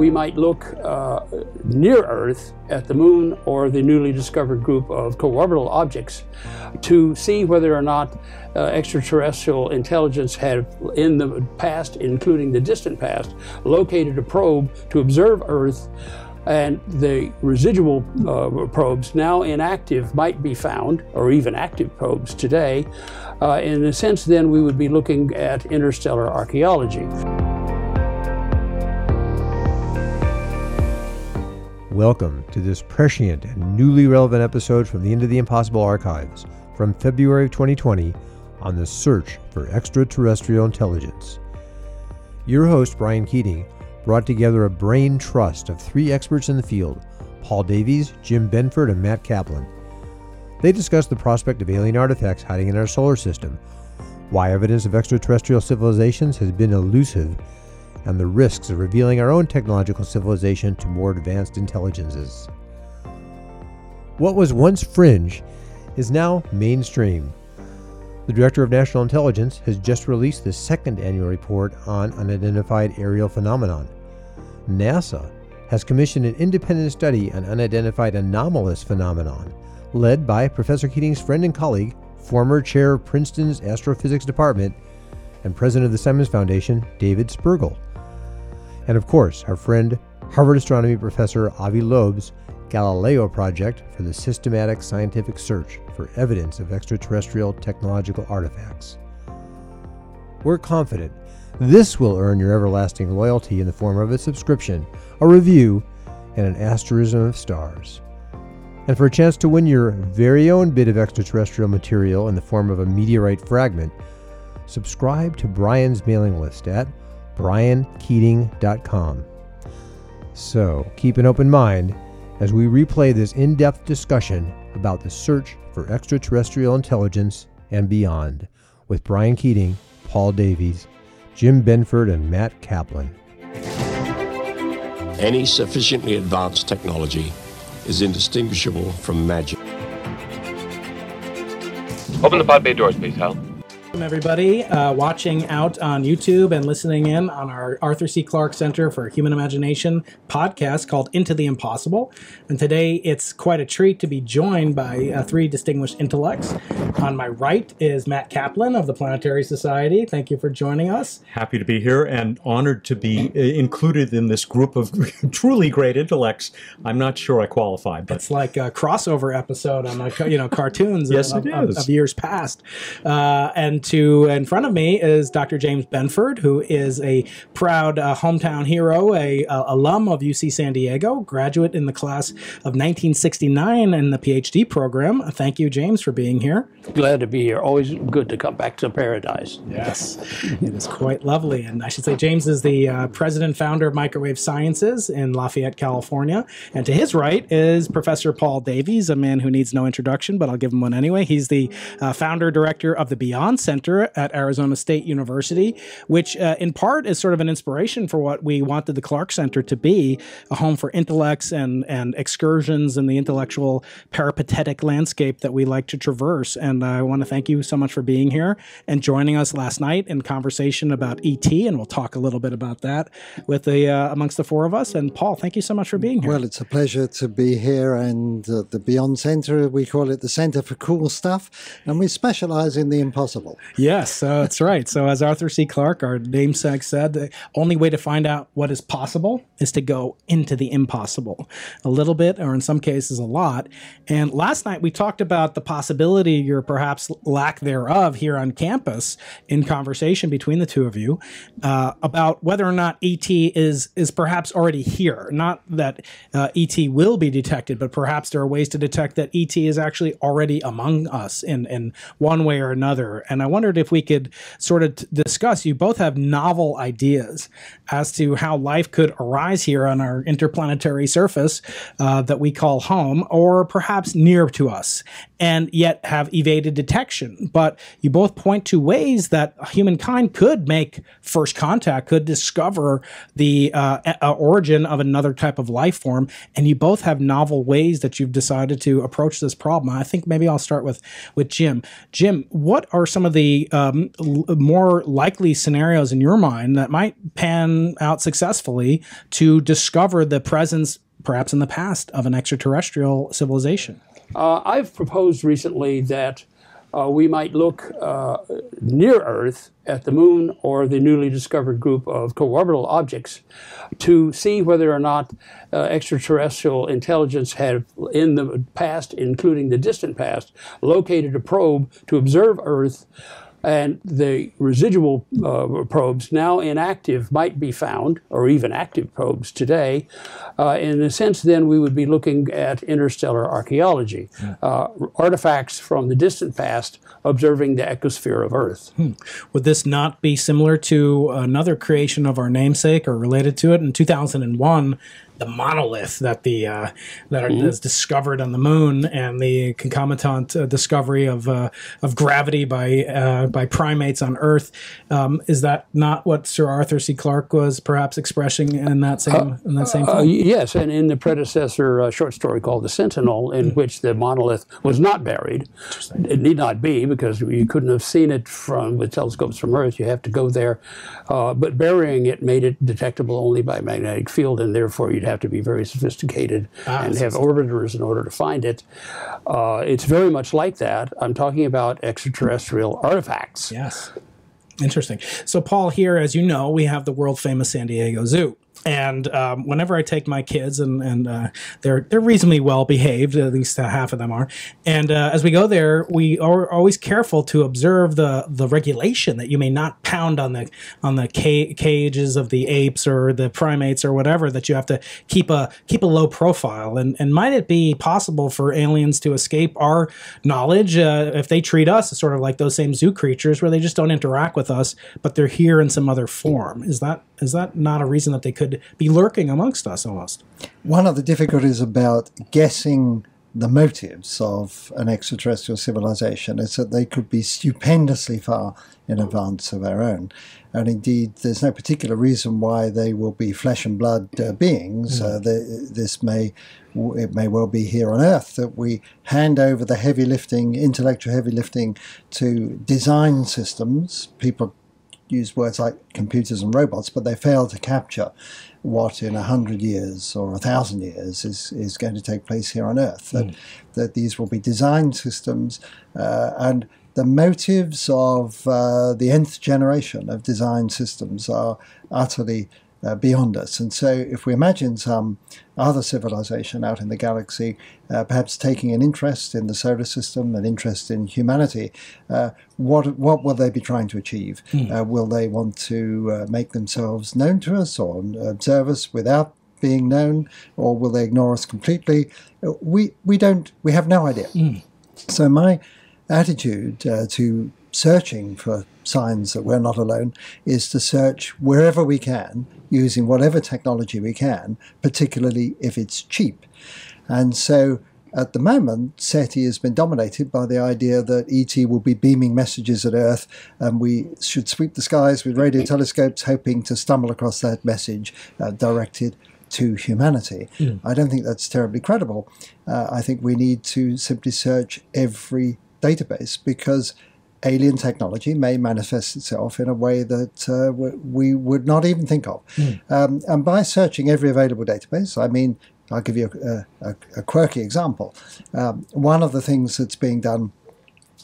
we might look uh, near Earth at the moon or the newly discovered group of co-orbital objects to see whether or not uh, extraterrestrial intelligence had, in the past, including the distant past, located a probe to observe Earth and the residual uh, probes now inactive might be found, or even active probes today. Uh, in a sense, then we would be looking at interstellar archaeology. Welcome to this prescient and newly relevant episode from the Into the Impossible archives from February of 2020 on the search for extraterrestrial intelligence. Your host, Brian Keating, brought together a brain trust of three experts in the field Paul Davies, Jim Benford, and Matt Kaplan. They discussed the prospect of alien artifacts hiding in our solar system, why evidence of extraterrestrial civilizations has been elusive, and the risks of revealing our own technological civilization to more advanced intelligences. What was once fringe is now mainstream. The Director of National Intelligence has just released the second annual report on unidentified aerial phenomenon. NASA has commissioned an independent study on unidentified anomalous phenomenon, led by Professor Keating's friend and colleague, former chair of Princeton's Astrophysics Department, and president of the Simons Foundation, David Spergel and of course, our friend Harvard astronomy professor Avi Loeb's Galileo project for the systematic scientific search for evidence of extraterrestrial technological artifacts. We're confident this will earn your everlasting loyalty in the form of a subscription, a review, and an asterism of stars. And for a chance to win your very own bit of extraterrestrial material in the form of a meteorite fragment, subscribe to Brian's mailing list at briankeating.com. So keep an open mind as we replay this in depth discussion about the search for extraterrestrial intelligence and beyond with Brian Keating, Paul Davies, Jim Benford, and Matt Kaplan. Any sufficiently advanced technology is indistinguishable from magic. Open the pod bay doors, please, Hal. Welcome, everybody, uh, watching out on YouTube and listening in on our Arthur C. Clarke Center for Human Imagination podcast called Into the Impossible. And today it's quite a treat to be joined by uh, three distinguished intellects. On my right is Matt Kaplan of the Planetary Society. Thank you for joining us. Happy to be here and honored to be uh, included in this group of truly great intellects. I'm not sure I qualify, but it's like a crossover episode on like you know cartoons yes, of, it of, is. of years past. Uh, and to in front of me is Dr. James Benford, who is a proud uh, hometown hero, a, a, alum of UC San Diego, graduate in the class of 1969 in the PhD program. Thank you, James, for being here. Glad to be here. Always good to come back to paradise. Yes, it is quite lovely. And I should say, James is the uh, president founder of Microwave Sciences in Lafayette, California. And to his right is Professor Paul Davies, a man who needs no introduction, but I'll give him one anyway. He's the uh, founder director of the Beyond Center at Arizona State University, which uh, in part is sort of an inspiration for what we wanted the Clarke Center to be a home for intellects and, and excursions in the intellectual peripatetic landscape that we like to traverse. And I want to thank you so much for being here and joining us last night in conversation about ET. And we'll talk a little bit about that with the uh, amongst the four of us. And Paul, thank you so much for being here. Well, it's a pleasure to be here. And uh, the Beyond Center, we call it the Center for Cool Stuff. And we specialize in the impossible. Yes, uh, that's right. So, as Arthur C. Clarke, our namesake, said, the only way to find out what is possible is to go into the impossible a little bit, or in some cases, a lot. And last night we talked about the possibility, or perhaps lack thereof, here on campus in conversation between the two of you uh, about whether or not ET is is perhaps already here. Not that uh, ET will be detected, but perhaps there are ways to detect that ET is actually already among us in in one way or another. And I wondered if we could sort of discuss. You both have novel ideas as to how life could arise here on our interplanetary surface uh, that we call home, or perhaps near to us. And yet have evaded detection. But you both point to ways that humankind could make first contact, could discover the uh, origin of another type of life form, and you both have novel ways that you've decided to approach this problem. I think maybe I'll start with with Jim. Jim, what are some of the um, l- more likely scenarios in your mind that might pan out successfully to discover the presence, perhaps in the past, of an extraterrestrial civilization? Uh, I've proposed recently that uh, we might look uh, near Earth at the moon or the newly discovered group of co-orbital objects to see whether or not uh, extraterrestrial intelligence had in the past, including the distant past, located a probe to observe Earth and the residual uh, probes now inactive might be found, or even active probes today. Uh, in a sense, then we would be looking at interstellar archaeology, uh, artifacts from the distant past observing the ecosphere of Earth. Hmm. Would this not be similar to another creation of our namesake or related to it? In 2001, the monolith that the uh, that mm-hmm. is discovered on the moon and the concomitant uh, discovery of uh, of gravity by uh, by primates on Earth. Um, is that not what Sir Arthur C. Clarke was perhaps expressing in that same in that same uh, yes, and in the predecessor uh, short story called The Sentinel, in mm-hmm. which the monolith was not buried. It need not be because you couldn't have seen it from with telescopes from Earth. You have to go there, but burying it made it detectable only by magnetic field, and therefore you'd have to be very sophisticated ah, and have orbiters in order to find it. Uh, it's very much like that. I'm talking about extraterrestrial artifacts. Yes. Interesting. So, Paul, here, as you know, we have the world famous San Diego Zoo and um, whenever I take my kids, and and uh, they're they're reasonably well behaved, at least uh, half of them are. And uh, as we go there, we are always careful to observe the the regulation that you may not pound on the on the ca- cages of the apes or the primates or whatever. That you have to keep a keep a low profile. And and might it be possible for aliens to escape our knowledge uh, if they treat us sort of like those same zoo creatures, where they just don't interact with us, but they're here in some other form? Is that is that not a reason that they could be lurking amongst us almost? One of the difficulties about guessing the motives of an extraterrestrial civilization is that they could be stupendously far in advance of our own. And indeed, there's no particular reason why they will be flesh and blood uh, beings. Mm. Uh, the, this may it may well be here on Earth that we hand over the heavy lifting, intellectual heavy lifting, to design systems. People use words like computers and robots, but they fail to capture what in a hundred years or a thousand years is, is going to take place here on Earth. That, mm. that these will be design systems uh, and the motives of uh, the nth generation of design systems are utterly uh, beyond us. And so, if we imagine some other civilization out in the galaxy, uh, perhaps taking an interest in the solar system, an interest in humanity, uh, what what will they be trying to achieve? Mm. will they want to uh, make themselves known to us or observe us without being known, or will they ignore us completely? Uh, we we don't. We have no idea. Mm. So my attitude to searching for signs that we're not alone is to search wherever we can using whatever technology we can, particularly if it's cheap. And so at the moment, SETI has been dominated by the idea that ET will be beaming messages at Earth and we should sweep the skies with radio telescopes hoping to stumble across that message uh, directed to humanity. Mm. I don't think that's terribly credible. Uh, I think we need to simply search every database because alien technology may manifest itself in a way that uh, we would not even think of. Mm. Um, and by searching every available database, I mean, I'll give you a, a, a quirky example. Um, one of the things that's being done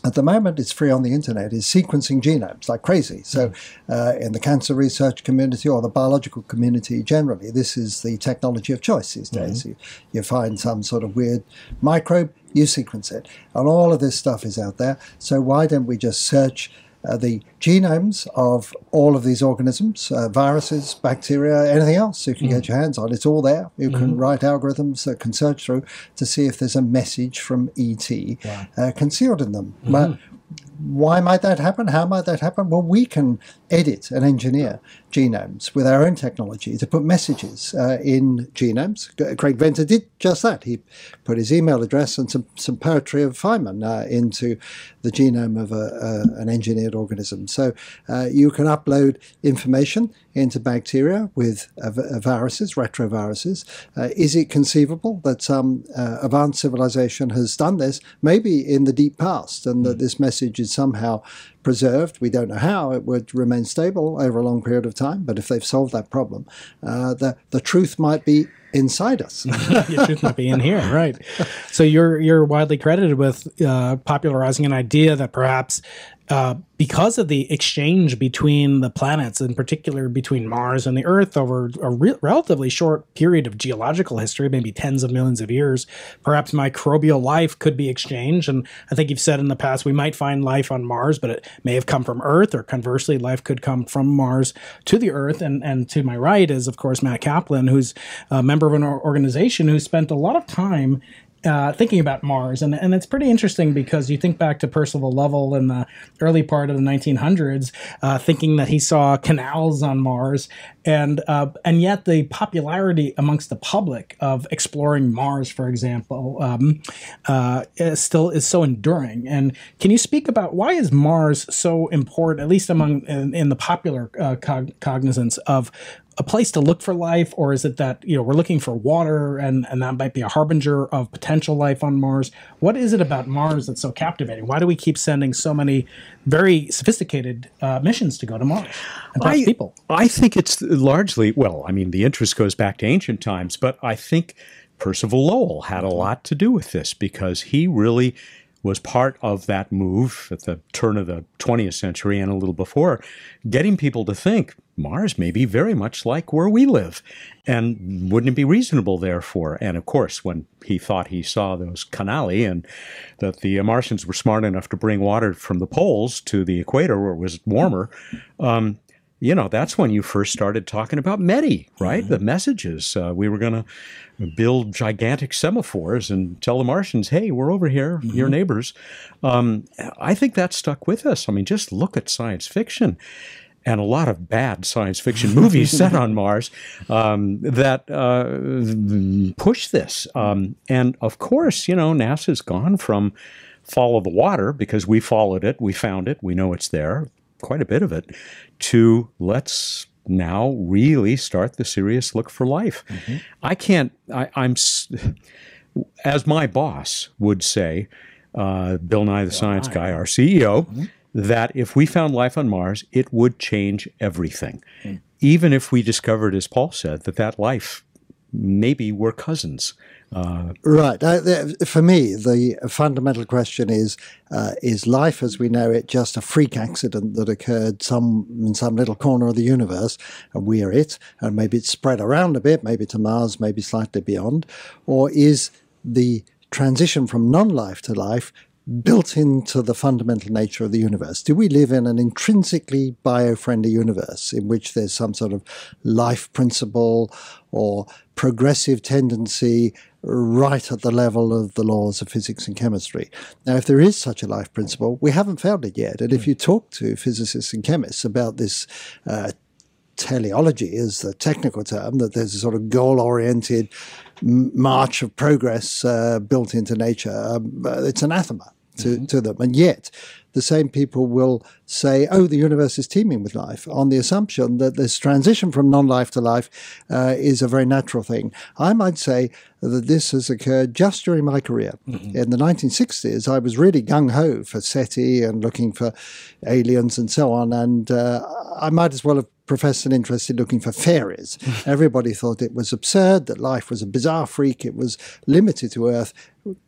at the moment it's free on the internet. Is sequencing genomes like crazy. So hmm. uh, in the cancer research community or the biological community generally this is the technology of choice these days. Mm-hmm. you, you, find some sort of weird microbe you sequence it. And all of this stuff is out there. So why don't we just search uh, the genomes of all of these organisms, uh, viruses, bacteria, anything else you can mm. get your hands on. It's all there. You mm-hmm. can write algorithms that can search through to see if there's a message from ET wow. uh, concealed in them. Mm-hmm. why might that happen? How might that happen? Well, we can edit and engineer genomes with our own technology to put messages uh, in genomes. Craig Venter did just that. He put his email address and some, some poetry of Feynman uh, into the genome of a, a, an engineered organism. So uh, you can upload information into bacteria with uh, viruses, retroviruses. Uh, is it conceivable that some uh, advanced civilization has done this, maybe in the deep past, and that this message is somehow preserved? We don't know how. It would remain stable over a long period of time, but if they've solved that problem, uh, the, the truth might be inside us. the truth might be in here, right? So you're you're widely credited with uh, popularizing an idea that perhaps uh, because of the exchange between the planets, in particular between Mars and the Earth, over a re- relatively short period of geological history, maybe tens of millions of years, perhaps microbial life could be exchanged. And I think you've said in the past we might find life on Mars, but it may have come from Earth, or conversely, life could come from Mars to the Earth. And, and to my right is, of course, Matt Kaplan, who's a member of an organization who spent a lot of time uh, thinking about Mars, and and it's pretty interesting because you think back to Percival Lowell in the early part of the 1900s, uh, thinking that he saw canals on Mars, and uh, and yet the popularity amongst the public of exploring Mars, for example, um, uh, is still is so enduring. And can you speak about why is Mars so important, at least among in, in the popular uh, cog- cognizance of a place to look for life, or is it that you know we're looking for water and and that might be a harbinger of potential life on Mars? What is it about Mars that's so captivating? Why do we keep sending so many very sophisticated uh, missions to go to Mars and I, people? I think it's largely well. I mean, the interest goes back to ancient times, but I think Percival Lowell had a lot to do with this because he really was part of that move at the turn of the 20th century and a little before, getting people to think Mars may be very much like where we live. And wouldn't it be reasonable, therefore? And of course, when he thought he saw those canali and that the Martians were smart enough to bring water from the poles to the equator where it was warmer, um, you know, that's when you first started talking about METI, right? Mm-hmm. The messages. Uh, we were going to build gigantic semaphores and tell the Martians, hey, we're over here, mm-hmm. your neighbors. Um, I think that stuck with us. I mean, just look at science fiction and a lot of bad science fiction movies set on Mars um, that uh, push this. Um, and of course, you know, NASA's gone from follow the water because we followed it, we found it, we know it's there, quite a bit of it, to let's now really start the serious look for life. Mm-hmm. I can't, I, am as my boss would say, uh, Bill Nye the Science Guy, our CEO, mm-hmm. That if we found life on Mars, it would change everything. Mm. Even if we discovered, as Paul said, that that life maybe we're cousins. Uh, right. Uh, for me, the fundamental question is: uh, Is life, as we know it, just a freak accident that occurred some in some little corner of the universe, and we are it, and maybe it's spread around a bit, maybe to Mars, maybe slightly beyond, or is the transition from non-life to life built into the fundamental nature of the universe? Do we live in an intrinsically bio-friendly universe in which there's some sort of life principle or progressive tendency right at the level of the laws of physics and chemistry. Now, if there is such a life principle, we haven't found it yet. And if hmm. you talk to physicists and chemists about this uh, teleology is the technical term, that there's a sort of goal oriented march of progress uh, built into nature. Um, it's anathema to, mm-hmm. to them. And yet, the same people will say, oh, the universe is teeming with life, on the assumption that this transition from non life to life uh, is a very natural thing. I might say that this has occurred just during my career. Mm-hmm. In the 1960s, I was really gung ho for SETI and looking for aliens and so on. And uh, I might as well have professed an interest in looking for fairies. Everybody thought it was absurd, that life was a bizarre freak, it was limited to Earth,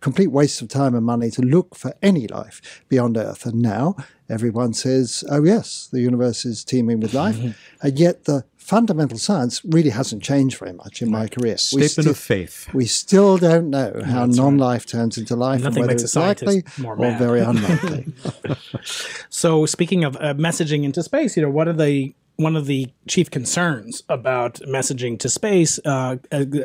complete waste of time and money to look for any life beyond Earth. And now everyone says, oh, yes, the universe is teeming with life. and yet the fundamental science really hasn't changed very much in my career. Statement of faith. We still don't know how non-life right. turns into life and, and whether it's likely or very unlikely. so speaking of uh, messaging into space, you know, what are the one of the chief concerns about messaging to space, uh,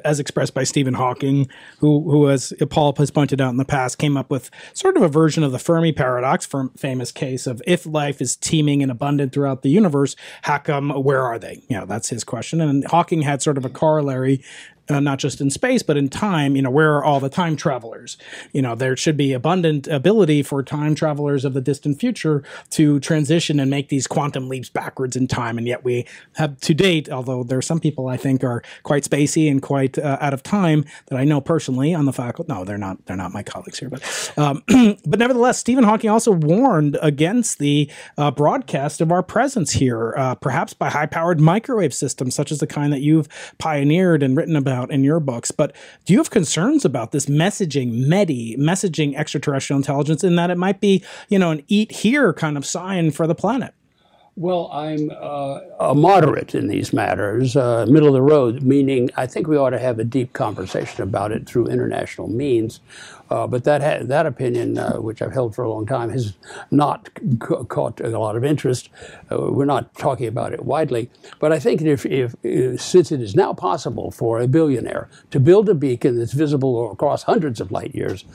as expressed by Stephen Hawking, who, who, as Paul has pointed out in the past, came up with sort of a version of the Fermi paradox, famous case of if life is teeming and abundant throughout the universe, how come, where are they? You know, that's his question. And Hawking had sort of a corollary uh, not just in space but in time. You know, where are all the time travelers? You know, there should be abundant ability for time travelers of the distant future to transition and make these quantum leaps backwards in time. And yet we have to date, although there are some people I think are quite spacey and quite uh, out of time that I know personally on the faculty. No, they're not. They're not my colleagues here, but um, but nevertheless, Stephen Hawking also warned against the uh, broadcast of our presence here, uh, perhaps by high-powered microwave systems such as the kind that you've pioneered and written about in your books. But do you have concerns about this messaging, METI, messaging extraterrestrial intelligence, in that it might be, you know, an eat here kind of sign for the planet? Well, I'm uh, a moderate in these matters, uh, middle of the road, meaning I think we ought to have a deep conversation about it through international means. Uh, but that ha- that opinion, uh, which I've held for a long time, has not ca- caught a lot of interest. Uh, we're not talking about it widely. But I think if, if, if, since it is now possible for a billionaire to build a beacon that's visible across hundreds of light years,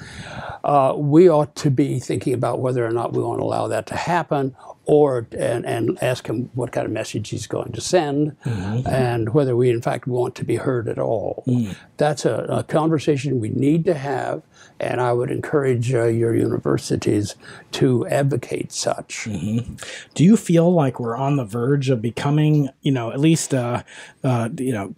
uh, we ought to be thinking about whether or not we want to allow that to happen or and, and ask him what kind of message he's going to send mm-hmm. and whether we in fact want to be heard at all. Mm. That's a, a, conversation we need to have and I would encourage uh, your universities to advocate such. Mm-hmm. Do you feel like we're on the verge of becoming, you know, at least, uh, uh, you know,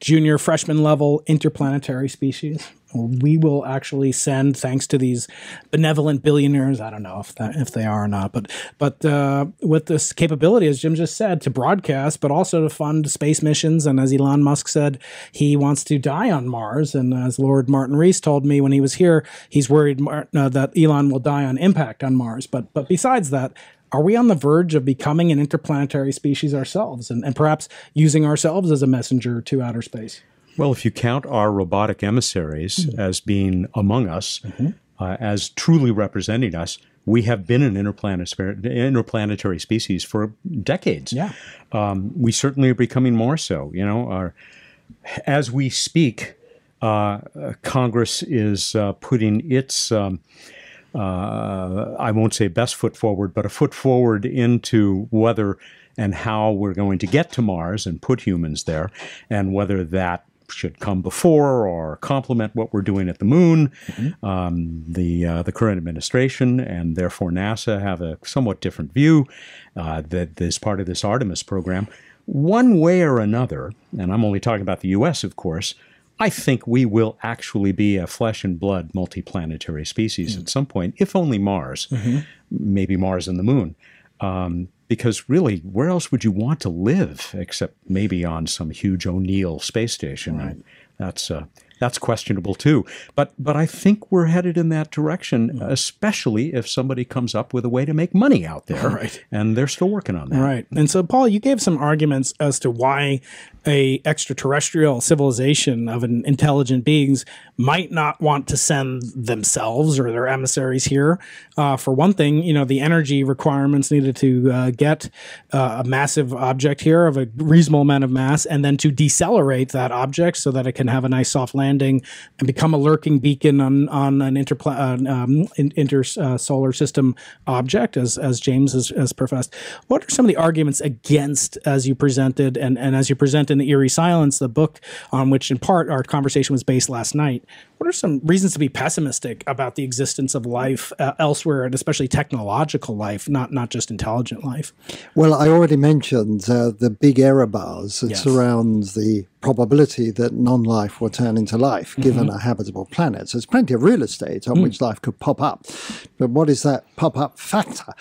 junior freshman level interplanetary species? We will actually send, thanks to these benevolent billionaires. I don't know if that if they are or not, but but uh, with this capability, as Jim just said, to broadcast, but also to fund space missions. And as Elon Musk said, he wants to die on Mars. And as Lord Martin Rees told me when he was here, he's worried uh, that Elon will die on impact on Mars. But but besides that, are we on the verge of becoming an interplanetary species ourselves and, and perhaps using ourselves as a messenger to outer space? Well, if you count our robotic emissaries mm-hmm. as being among us, mm-hmm. uh, as truly representing us, we have been an interplanetary species for decades. Yeah. Um, we certainly are becoming more so. You know, our, as we speak, uh, Congress is uh, putting its, um, uh, I won't say best foot forward, but a foot forward into whether and how we're going to get to Mars and put humans there, and whether that should come before or complement what we're doing at the moon. Mm-hmm. Um, the uh, the current administration and therefore NASA have a somewhat different view uh, that is part of this Artemis program. One way or another, and I'm only talking about the U.S. of course. I think we will actually be a flesh and blood multiplanetary species mm-hmm. at some point, if only Mars, mm-hmm. maybe Mars and the Moon. Um, because really, where else would you want to live except maybe on some huge O'Neill space station? Right. That's uh, that's questionable too. But but I think we're headed in that direction, mm. especially if somebody comes up with a way to make money out there. Right. And they're still working on that. Right. And so Paul, you gave some arguments as to why a extraterrestrial civilization of an intelligent beings might not want to send themselves or their emissaries here. Uh, for one thing, you know, the energy requirements needed to uh, get uh, a massive object here of a reasonable amount of mass and then to decelerate that object so that it can have a nice soft landing and become a lurking beacon on, on an interpla- uh, um, intersolar uh, system object, as, as James has, has professed. What are some of the arguments against, as you presented, and, and as you present in the Eerie Silence, the book on which, in part, our conversation was based last night? What are some reasons to be pessimistic about the existence of life uh, elsewhere, and especially technological life, not not just intelligent life? Well, I already mentioned uh, the big error bars that yes. surround the probability that non-life will turn into life, given mm-hmm. a habitable planet. So there's plenty of real estate on mm. which life could pop up, but what is that pop-up factor?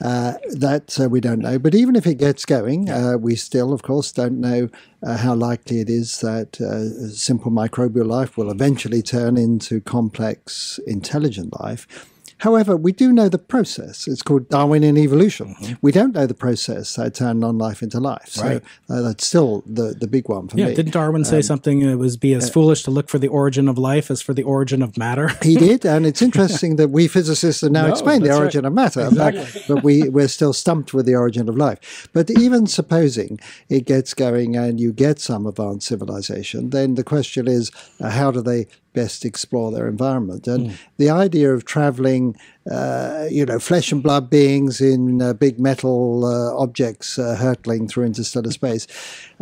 Uh, that uh, we don't know. But even if it gets going, uh, we still, of course, don't know uh, how likely it is that uh, simple microbial life will eventually turn into complex intelligent life. However, we do know the process. It's called Darwinian evolution. Mm-hmm. We don't know the process that turned non-life into life. So right. uh, that's still the, the big one for yeah, me. Didn't Darwin say um, something? It was be as uh, foolish to look for the origin of life as for the origin of matter. he did, and it's interesting that we physicists have now no, explained the origin right. of matter, exactly. but, but, we we're still stumped with the origin of life. But even supposing it gets going and you get some advanced civilization, then the question is, uh, how do they best explore their environment. And the idea of traveling, uh, you know, flesh and blood beings in uh, big metal uh, objects uh, hurtling through interstellar space,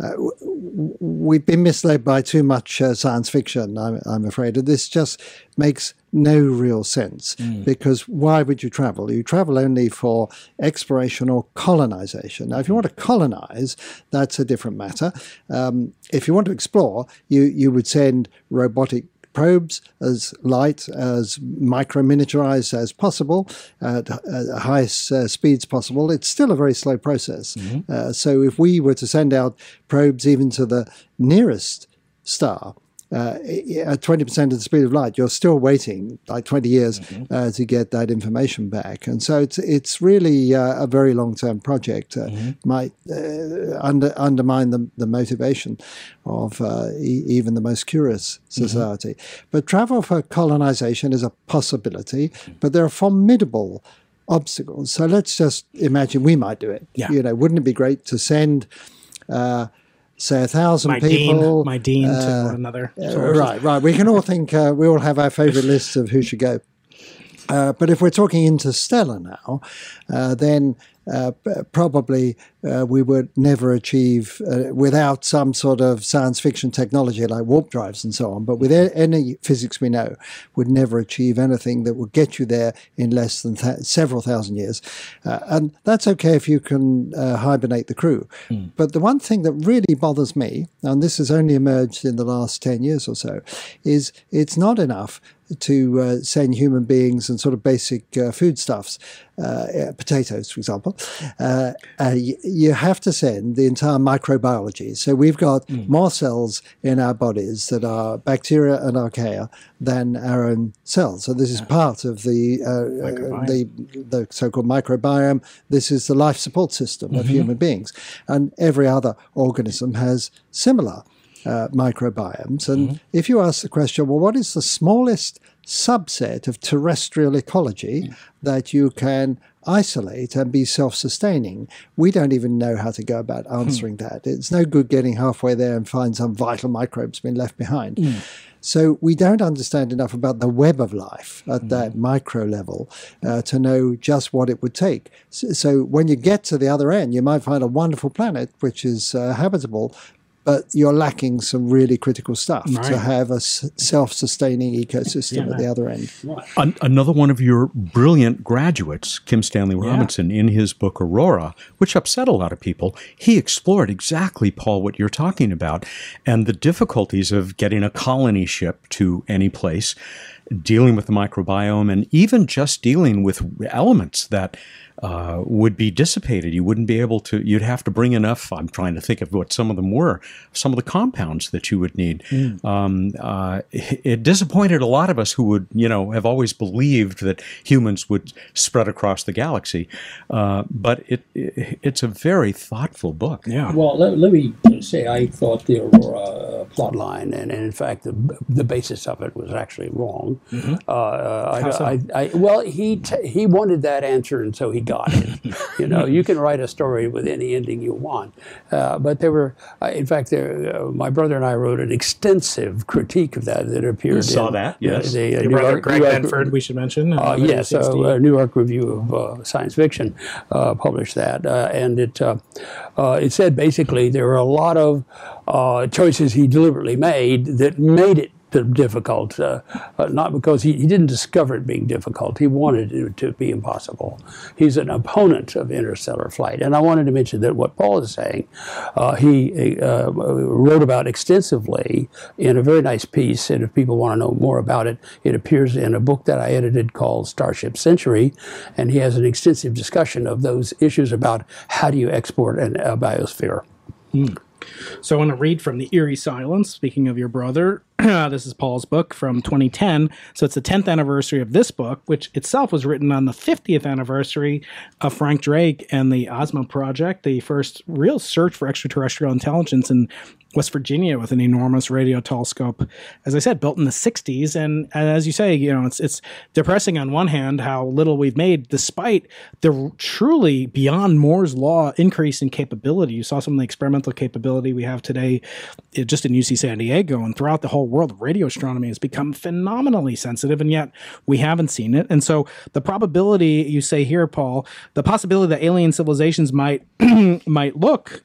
uh, w- we've been misled by too much uh, science fiction, I'm, I'm afraid. And this just makes no real sense because why would you travel? You travel only for exploration or colonization. Now, if you want to colonize, that's a different matter. Um, if you want to explore, you, you would send robotic probes as light, as micro miniaturized as possible, at uh, highest uh, speeds possible. It's still a very slow process. Uh, so if we were to send out probes even to the nearest star, uh, at 20% of the speed of light, you're still waiting like 20 years uh, to get that information back. And so it's it's really uh, a very long term project. Uh, Might uh, under, undermine the, the motivation of uh, e- even the most curious society. But travel for colonization is a possibility, but there are formidable obstacles. So let's just imagine we might do it. Yeah. You know, wouldn't it be great to send, say, a thousand My people? dean, my dean uh, to another. uh, right, right. We can all think, uh, we all have our favorite lists of who should go. Uh, but if we're talking interstellar now, uh, then uh, probably uh, we would never achieve uh, without some sort of science fiction technology like warp drives and so on. But with any physics we know, would never achieve anything that would get you there in less than th- several thousand years. Uh, and that's okay if you can uh, hibernate the crew. But the one thing that really bothers me, and this has only emerged in the last 10 years or so, is it's not enough to uh, send human beings and sort of basic uh, foodstuffs, uh, uh, potatoes, for example. Uh, uh, you have to send the entire microbiology. So we've got more cells in our bodies that are bacteria and archaea than our own cells. So this is part of the the the so-called microbiome. This is the life support system of human beings, and every other organism has similar uh, microbiomes. And if you ask the question, well, what is the smallest subset of terrestrial ecology that you can isolate and be self sustaining? We don't even know how to go about answering that. It's no good getting halfway there and find some vital microbes been left behind. So we don't understand enough about the web of life at that micro level uh, to know just what it would take. So, so when you get to the other end, you might find a wonderful planet which is uh, habitable, but you're lacking some really critical stuff to have a s- self-sustaining ecosystem at the other end. An- another one of your brilliant graduates, Kim Stanley Robinson, in his book Aurora, which upset a lot of people, he explored exactly, Paul, what you're talking about and the difficulties of getting a colony ship to any place, dealing with the microbiome, and even just dealing with elements that uh, would be dissipated. You wouldn't be able to, you'd have to bring enough. I'm trying to think of what some of them were, some of the compounds that you would need. Um, uh, it, it disappointed a lot of us who would, you know, have always believed that humans would spread across the galaxy. Uh, but it, it, it's a very thoughtful book. Yeah. Well, let, let me say I thought the Aurora uh, plot line, and, and in fact, the, the basis of it was actually wrong. Uh, uh, How so? I, I, I, well, he t- he wanted that answer, and so he got it. you know, you can write a story with any ending you want, uh, but there were, uh, in fact, there, uh, my brother and I wrote an extensive critique of that that appeared. Saw in, that, uh, yes. the, uh, Your New brother York- Greg New York- Benford, we should mention. uh, uh, yes, uh, uh, New York Review of uh, Science Fiction uh, published that, uh, and it uh, uh, it said basically there were a lot of uh, choices he deliberately made that made it d- difficult, uh, uh, not because he, he didn't discover it being difficult. He wanted it to be impossible. He's an opponent of interstellar flight, and I wanted to mention that what Paul is saying, uh, he uh, wrote about extensively in a very nice piece. And if people want to know more about it, it appears in a book that I edited called Starship Century, and he has an extensive discussion of those issues about how do you export an, a biosphere. So I want to read from the Eerie Silence. Speaking of your brother, this is Paul's book from 2010. So it's the 10th anniversary of this book, which itself was written on the 50th anniversary of Frank Drake and the Ozma Project, the first real search for extraterrestrial intelligence in West Virginia with an enormous radio telescope. As I said, built in the 60s, and as you say, you know, it's it's depressing on one hand how little we've made, despite the truly beyond Moore's law increase in capability. You saw some of the experimental capability we have today, eh, just in UC San Diego and throughout the whole whole world of radio astronomy has become phenomenally sensitive, and yet we haven't seen it. And so the probability you say here, Paul, the possibility that alien civilizations might might look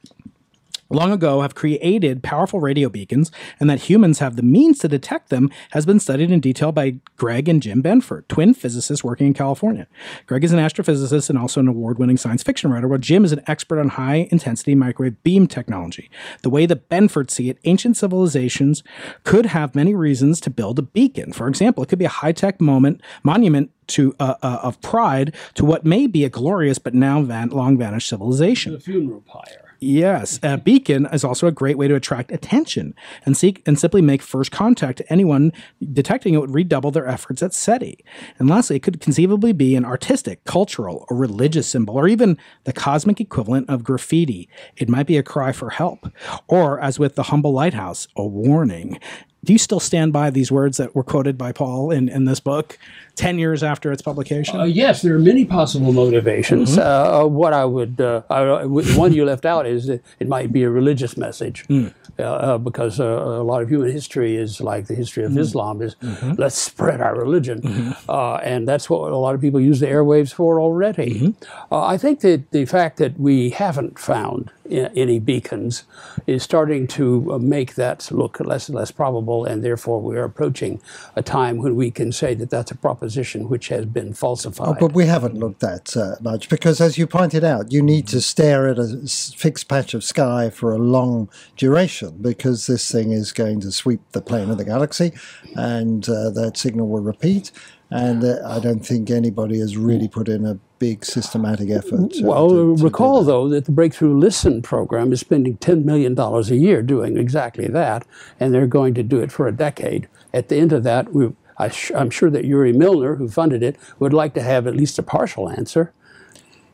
long ago have created powerful radio beacons and that humans have the means to detect them has been studied in detail by Greg and Jim Benford, twin physicists working in California. Greg is an astrophysicist and also an award winning science fiction writer, while Jim is an expert on high intensity microwave beam technology. The way that Benford see it, ancient civilizations could have many reasons to build a beacon. For example, it could be a high tech moment monument to uh, uh, of pride to what may be a glorious but now van- long vanished civilization. The funeral pyre. Yes, a beacon is also a great way to attract attention and seek and simply make first contact to anyone detecting it would redouble their efforts at SETI. And lastly, it could conceivably be an artistic, cultural, or religious symbol, or even the cosmic equivalent of graffiti. It might be a cry for help, or as with the humble lighthouse, a warning. Do you still stand by these words that were quoted by Paul in, in this book, 10 years after its publication? Uh, yes, there are many possible motivations. Uh, what I would, uh, I, one you left out is that it might be a religious message, uh, uh, because uh, a lot of human history is like the history of Islam is let's spread our religion, uh, and that's what a lot of people use the airwaves for already. Uh, I think that the fact that we haven't found any beacons is starting to uh, make that look less and less probable, and therefore we are approaching a time when we can say that that's a proposition which has been falsified. Oh, but we haven't looked that uh, much because, as you pointed out, you need to stare at a fixed patch of sky for a long duration because this thing is going to sweep the plane of the galaxy and uh, that signal will repeat. And uh, I don't think anybody has really put in a big systematic effort. uh, Well, to- to recall that. though that the Breakthrough Listen program is spending $10 million a year doing exactly that, and they're going to do it for a decade. At the end of that, we, I I'm sure that Yuri Milner, who funded it, would like to have at least a partial answer.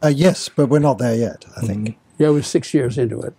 Uh, yes, but we're not there yet, I think. Yeah, we're six years into it.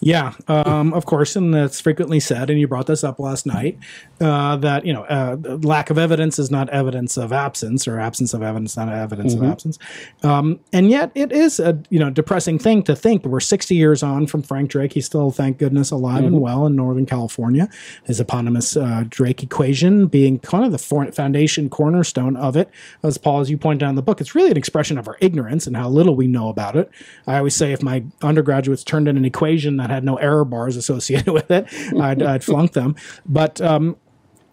Yeah, um, of course, and that's frequently said, and you brought this up last night, uh, that you know, uh, lack of evidence is not evidence of absence, or absence of evidence not evidence of absence. Um, and yet, it is a you know depressing thing to think that we're 60 years on from Frank Drake. He's still, thank goodness, alive and well in Northern California. His eponymous uh, Drake equation being kind of the foundation cornerstone of it. As Paul, as you pointed out in the book, it's really an expression of our ignorance and how little we know about it. I always say if my undergraduates turned in an equation that had no error bars associated with it, I'd, I'd flunk them. But um,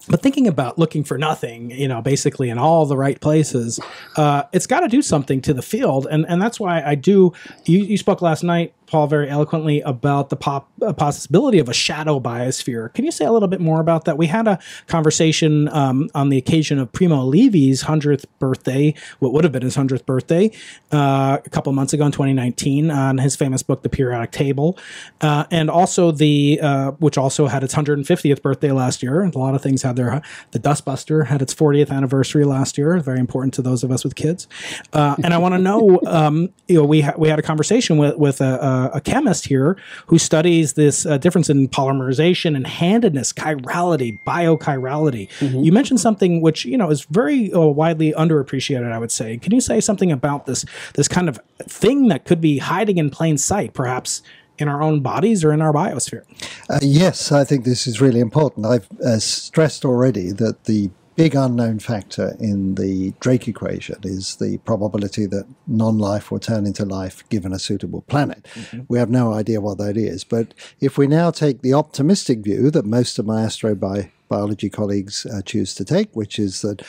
but thinking about looking for nothing, you know, basically in all the right places, uh, it's got to do something to the field, and and that's why I do. You, you spoke last night, Paul, very eloquently about the pop, uh, possibility of a shadow biosphere. Can you say a little bit more about that? We had a conversation um, on the occasion of Primo Levi's hundredth birthday, what would have been his hundredth birthday, uh, a couple months ago in 2019, on his famous book, The Periodic Table, uh, and also the uh, which also had its 150th birthday last year. A lot of things had their the Dustbuster had its 40th anniversary last year. Very important to those of us with kids. Uh, and I want to know, um, you know, we ha- we had a conversation with with a, a, a chemist here who studies this uh, difference in polymerization and handedness, chirality, biochirality. You mentioned something which you know is very uh, widely underappreciated. I would say. Can you say something about this this kind of thing that could be hiding in plain sight, perhaps? In our own bodies or in our biosphere? Uh, yes, I think this is really important. I've uh, stressed already that the big unknown factor in the Drake equation is the probability that non life will turn into life given a suitable planet. We have no idea what that is. But if we now take the optimistic view that most of my astrobiology colleagues uh, choose to take, which is that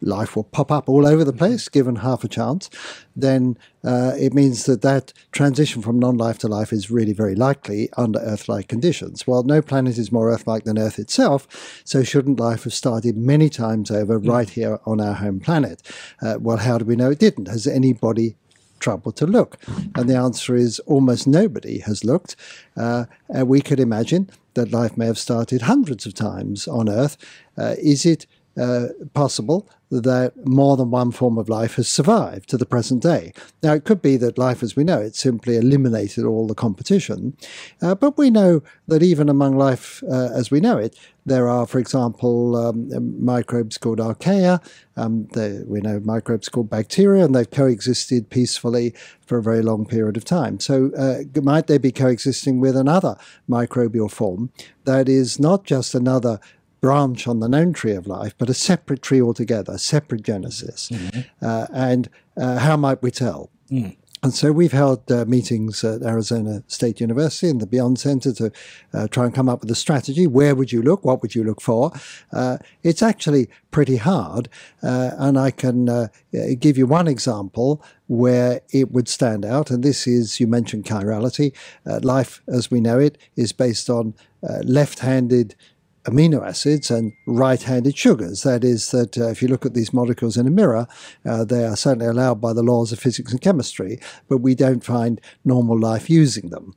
life will pop up all over the place given half a chance, then uh, it means that that transition from non-life to life is really very likely under Earth-like conditions. Well, no planet is more Earth-like than Earth itself, so shouldn't life have started many times over right here on our home planet? Uh, well, how do we know it didn't? Has anybody trouble to look? And the answer is almost nobody has looked. Uh, and we could imagine that life may have started hundreds of times on Earth. Uh, is it uh, possible that more than one form of life has survived to the present day. Now, it could be that life as we know it simply eliminated all the competition, uh, but we know that even among life uh, as we know it, there are, for example, um, microbes called archaea. Um, they, we know microbes called bacteria, and they've coexisted peacefully for a very long period of time. So, uh, might they be coexisting with another microbial form that is not just another branch on the known tree of life, but a separate tree altogether, a separate genesis. Uh, and uh, how might we tell? And so we've held uh, meetings at Arizona State University and the Beyond Center to uh, try and come up with a strategy. Where would you look? What would you look for? Uh, it's actually pretty hard. Uh, and I can uh, give you one example where it would stand out. And this is, you mentioned chirality. Uh, life as we know it is based on left handed amino acids and right-handed sugars. That is, that uh, if you look at these molecules in a mirror, uh, they are certainly allowed by the laws of physics and chemistry, but we don't find normal life using them.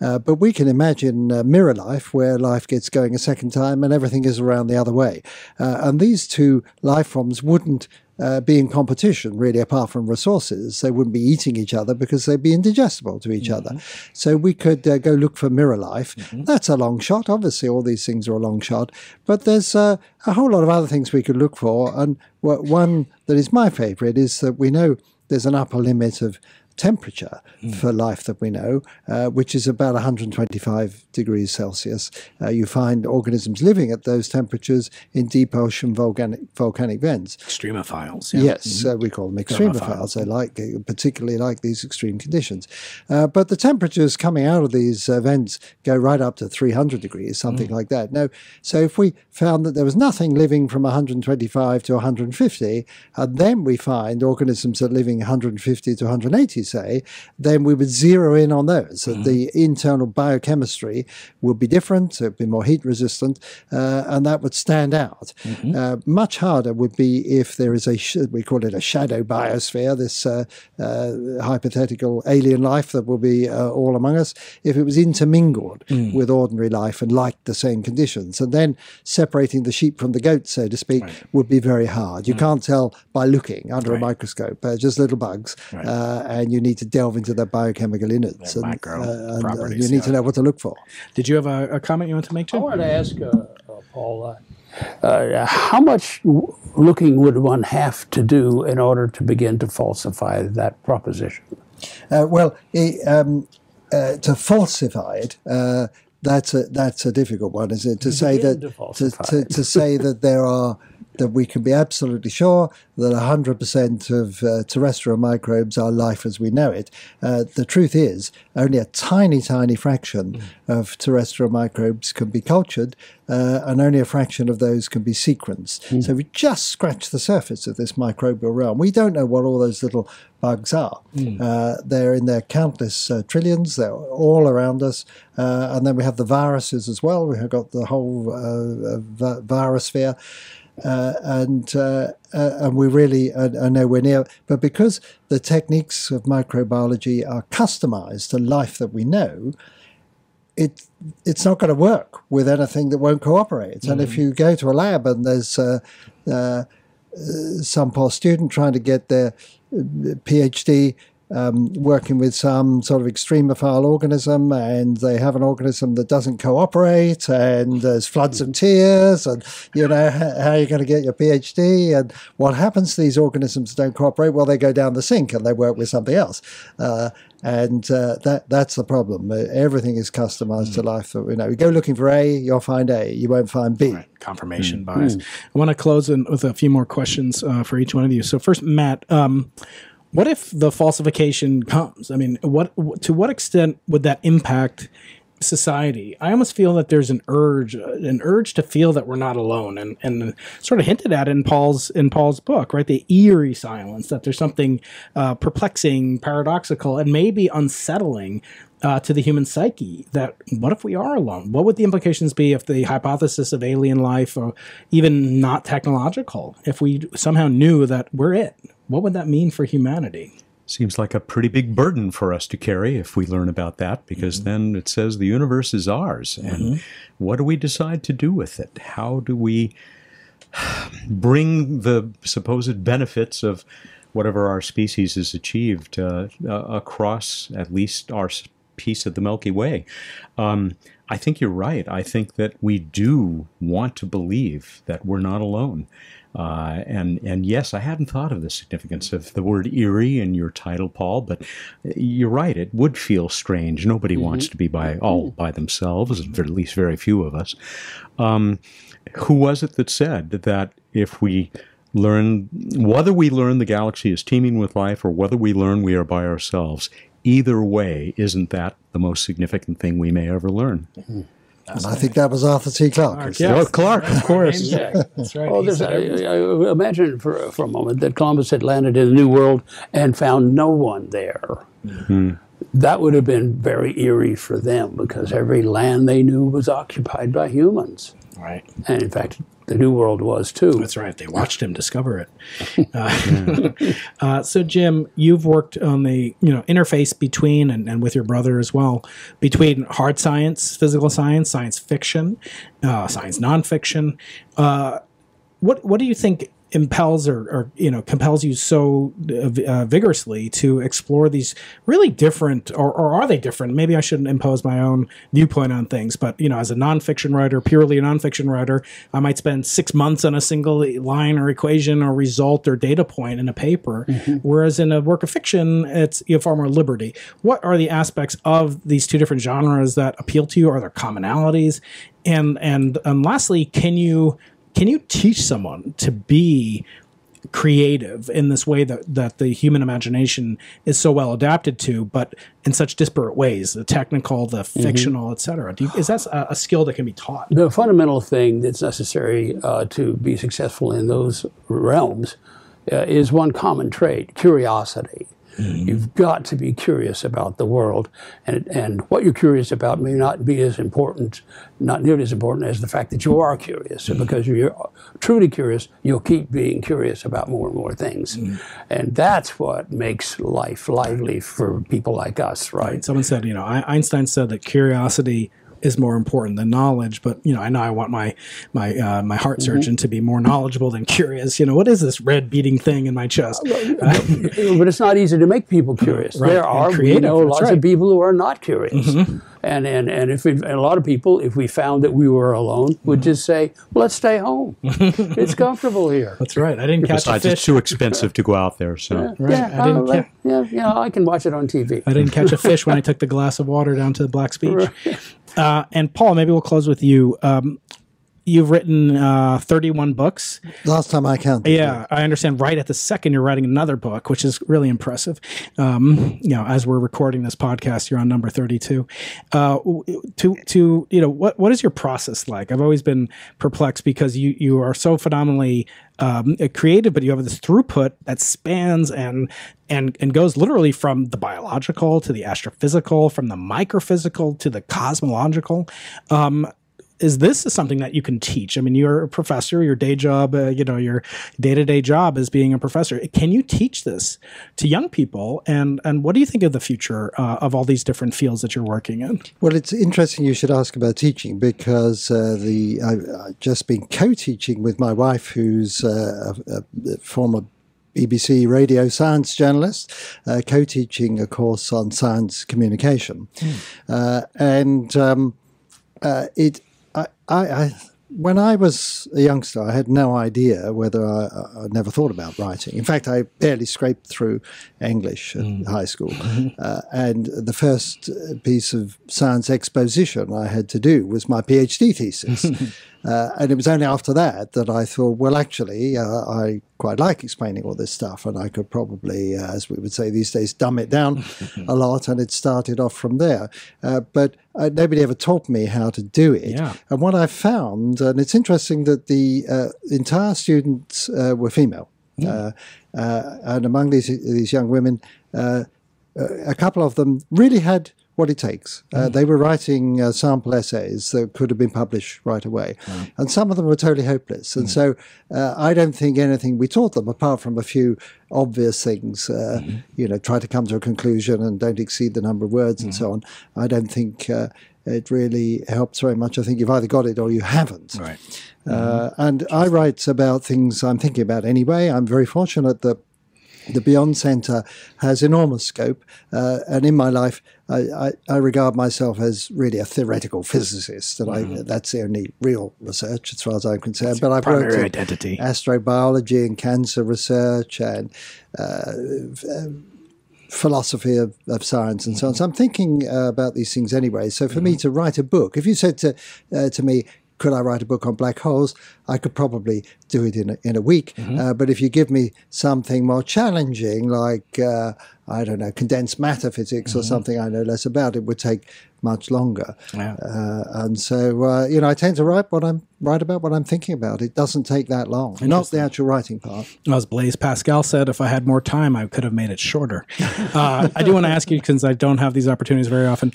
Uh, but we can imagine uh, mirror life, where life gets going a second time and everything is around the other way. Uh, and these two life forms wouldn't uh, be in competition, really, apart from resources. They wouldn't be eating each other because they'd be indigestible to each other. So we could uh, go look for mirror life. That's a long shot. Obviously, all these things are a long shot. But there's uh, a whole lot of other things we could look for. And one that is my favorite is that we know there's an upper limit of temperature for life that we know, uh, which is about 125 degrees Celsius. Uh, you find organisms living at those temperatures in deep ocean volcanic, volcanic vents. Extremophiles. Yes, uh, we call them extremophiles. They like, particularly like these extreme conditions. Uh, but the temperatures coming out of these uh, vents go right up to 300 degrees, something like that. No, so if we found that there was nothing living from 125 to 150, and then we find organisms that are living 150 to 180, say, then we would zero in on those. That the internal biochemistry would be different, it would be more heat resistant, uh, and that would stand out. Uh, much harder would be if there is a, sh- we call it a shadow biosphere, this uh, uh, hypothetical alien life that will be uh, all among us, if it was intermingled with ordinary life and liked the same conditions. And then separating the sheep from the goat, so to speak, would be very hard. You can't tell by looking under a microscope, uh, just little bugs, uh, and you need to delve into their biochemical innards. Their and, micro uh, and, uh, properties, you need to know what to look for. Did you have a, a comment you want to make, I Jim? wanted to ask uh, uh, Paul, uh, uh, how much w- looking would one have to do in order to begin to falsify that proposition? Uh, well, i um, uh, to falsify it, uh, that's a that's a difficult one, is it? To say that to to, it. to say that there are that we can be absolutely sure that 100% of uh, terrestrial microbes are life as we know it. Uh, the truth is, only a tiny, tiny fraction of terrestrial microbes can be cultured, uh, and only a fraction of those can be sequenced. So we just scratch the surface of this microbial realm. We don't know what all those little bugs are. Uh, they're in their countless uh, trillions. They're all around us, uh, and then we have the viruses as well. We have got the whole uh, uh, vi- virus sphere uh, and uh, uh, and we really are, are nowhere near. But because the techniques of microbiology are customized to life that we know, it it's not going to work with anything that won't cooperate. And if you go to a lab and there's uh, uh, some poor student trying to get their uh, PhD um, working with some sort of extremophile organism, and they have an organism that doesn't cooperate, and there's floods of tears, and you know how, how are you going to get your PhD? And what happens to these organisms that don't cooperate? Well, they go down the sink and they work with something else. Uh, and uh, that that's the problem. Uh, everything is customized to life that we know. You go looking for A, you'll find A. You won't find B. confirmation bias. I want to close in with a few more questions uh, for each one of you. So first, Mat, um, what if the falsification comes? I mean, what to what extent would that impact society? I almost feel that there's an urge, an urge to feel that we're not alone, and and sort of hinted at in Paul's in Paul's book, right? The eerie silence that there's something uh, perplexing, paradoxical, and maybe unsettling uh, to the human psyche that what if we are alone? What would the implications be if the hypothesis of alien life, or even not technological, if we somehow knew that we're it? What would that mean for humanity? Seems like a pretty big burden for us to carry if we learn about that, because then it says the universe is ours. And what do we decide to do with it? How do we bring the supposed benefits of whatever our species has achieved uh, uh, across at least our piece of the Milky Way. Um, I think you're right. I think that we do want to believe that we're not alone. Uh, and and yes, I hadn't thought of the significance of the word eerie in your title, Paul. But you're right; it would feel strange. Nobody wants to be by all by themselves, or at least very few of us. Um, who was it that said that if we learn whether we learn the galaxy is teeming with life or whether we learn we are by ourselves, either way, isn't that the most significant thing we may ever learn? Mm-hmm. And I think that was Arthur C. Clarke. Yeah. Oh, Clarke, of course. Yeah. That's right. Oh, He there's. I, I, imagine for, for a moment that Columbus had landed in the New World and found no one there. Hmm. That would have been very eerie for them because every land they knew was occupied by humans. Right. And in fact, the New World was too. That's right. They watched him discover it. Uh, uh, so, Jim, you've worked on the you know interface between and, and with your brother as well between hard science, physical science, science fiction, uh, science nonfiction. Uh, what what do you think impels or, or you know compels you so uh, uh, vigorously to explore these really different or, or are they different? Maybe i shouldn't impose my own viewpoint on things but you know as a nonfiction writer purely a nonfiction writer i might spend six months on a single line or equation or result or data point in a paper. Whereas in a work of fiction it's you have far more liberty. What are the aspects of these two different genres that appeal to you? Are there commonalities? And and and lastly can you can you teach someone to be creative in this way that, that the human imagination is so well adapted to, but in such disparate ways, the technical, the fictional, et cetera? You, is that a, a skill that can be taught? the fundamental thing that's necessary uh, to be successful in those realms uh, is one common trait curiosity. Mm-hmm. You've got to be curious about the world, and and what you're curious about may not be as important, not nearly as important as the fact that you are curious. And mm-hmm. because you're truly curious, you'll keep being curious about more and more things, mm-hmm. and that's what makes life lively for people like us, right? Someone said, you know, Einstein said that curiosity is more important than knowledge, but you know, I know I want my my uh, my heart Mm-hmm. surgeon to be more knowledgeable than curious. You know, what is this red beating thing in my chest? but it's not easy to make people curious. Right, There are we know that's lots right. Mm-hmm. of people who are not curious, and and and if we, and a lot of people, if we found that we were alone, would Mm-hmm. just say, well, "Let's stay home. it's comfortable here." That's right. I didn't catch Besides, a it's fish. too expensive to go out there. So Right. Yeah, I didn't uh, ca- yeah, yeah. I can watch it on TV. I didn't catch a fish when I took the glass of water down to the Black's Beach. Uh, and Paul, maybe we'll close with you. Um, you've written uh, 31 books. Last time I counted. Yeah, I understand. Right at the second, you're writing another book, which is really impressive. Um, you know, as we're recording this podcast, you're on number 32. Uh, to to you know, what what is your process like? I've always been perplexed because you you are so phenomenally um, creative, but you have this throughput that spans and and and goes literally from the biological to the astrophysical, from the microphysical to the cosmological. Um, is this something that you can teach? I mean, you're a professor. Your day job, uh, you know, your day to day job is being a professor. Can you teach this to young people? And and what do you think of the future uh, of all these different fields that you're working in? Well, it's interesting you should ask about teaching because uh, the I, I've just been co-teaching with my wife, who's uh, a, a former BBC radio science journalist, uh, co-teaching a course on science communication, uh, and um, uh, it. I, I, I when I was a youngster, I had no idea whether I, I never thought about writing. In fact, I barely scraped through English at high school. Uh, and the first uh, piece of science exposition I had to do was my PhD thesis. uh, and it was only after that that I thought, well, actually, uh, I quite like explaining all this stuff, and I could probably, uh, as we would say these days, dumb it down a lot. And it started off from there. Uh, but uh, nobody ever taught me how to do it. Yeah. And what I found, and it's interesting that the uh, entire students uh, were female, uh, uh, and among these these young women, uh, a couple of them really had what it takes. Uh, They were writing uh, sample essays that could have been published right away, and some of them were totally hopeless. And so, uh, I don't think anything we taught them, apart from a few obvious things, uh, you know, try to come to a conclusion and don't exceed the number of words and so on. I don't think. Uh, it really helps very much. I think you've either got it or you haven't. Right. Uh, and I write about things I'm thinking about anyway. I'm very fortunate that the Beyond Center has enormous scope, uh, and in my life, I, I, I, regard myself as really a theoretical physicist, and mm-hmm. I, that's the only real research as far as I'm concerned. That's but I've worked in identity. astrobiology and cancer research and uh, philosophy of, of science and so on. So I'm thinking uh, about these things anyway. So for mm-hmm. me to write a book, if you said to uh, to me, could I write a book on black holes? I could probably do it in a, in a week. Mm-hmm. Uh, but if you give me something more challenging, like, uh, I don't know, condensed matter physics mm-hmm. or something I know less about, it would take much longer. Yeah. Uh, and so, uh, you know, I tend to write what I'm write about what I'm thinking about. It doesn't take that long, not the actual writing part. As Blaise Pascal said, if I had more time, I could have made it shorter. Uh, I do want to ask you, since I don't have these opportunities very often,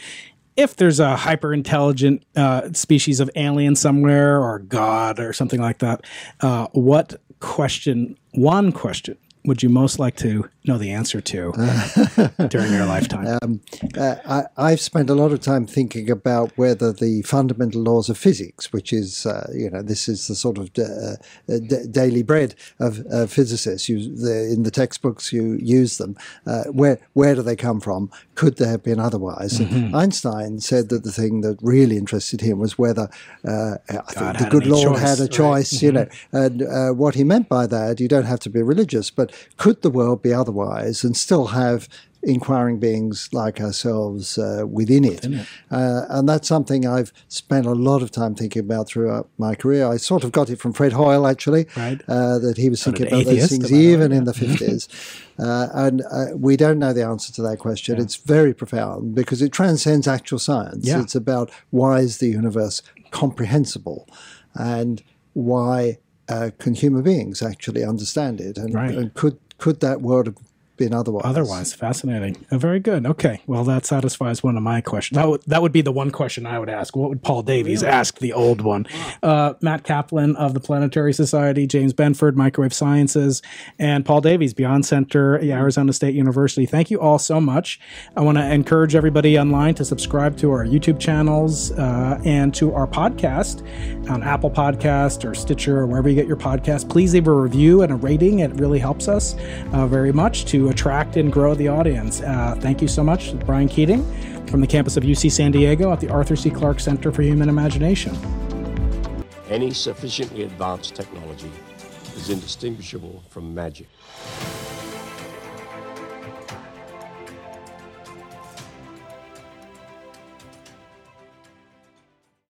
if there's a hyper intelligent uh, species of alien somewhere or God or something like that, uh, what question, one question, would you most like to know the answer to during your lifetime? Um, uh, I, have spent a lot of time thinking about whether the fundamental laws of physics, which is, uh, you know, this is the sort of uh, d- daily bread of physicists. You, the, in the textbooks, you use them. Uh, where where do they come from? Could there have been otherwise? Mm-hmm. Einstein said that the thing that really interested him was whether uh, I think the good Lord choice, had a choice. Right? You mm-hmm. know, and uh, what he meant by that, you don't have to be religious, but could the world be otherwise and still have inquiring beings like ourselves uh, within it. Within it. Uh, and that's something I've spent a lot of time thinking about throughout my career. I sort of got it from Fred Hoyle, actually, right. uh, that he was thinking about those things even in the 50s. Uh, and uh, we don't know the answer to that question. Yeah. It's very profound because it transcends actual science. Yeah. It's about why is the universe comprehensible and why uh, can human beings actually understand it? And, right. and could could that world have been otherwise. Otherwise, fascinating. Uh, very good. Okay, well, that satisfies one of my questions. That, w- that would be the one question I would ask. What would Paul Davies really? ask the old one? Uh, Mat Kaplan of the Planetary Society, James Benford, Microwave Sciences, and Paul Davies, Beyond Center, Arizona State University. Thank you all so much. I want to encourage everybody online to subscribe to our YouTube channels uh, and to our podcast on Apple Podcast or Stitcher or wherever you get your podcast. Please leave a review and a rating. It really helps us uh, very much attract and grow the audience. Uh, thank you so much, Brian Keating from the campus of UC San Diego at the Arthur C. Clarke Center for Human Imagination. Any sufficiently advanced technology is indistinguishable from magic.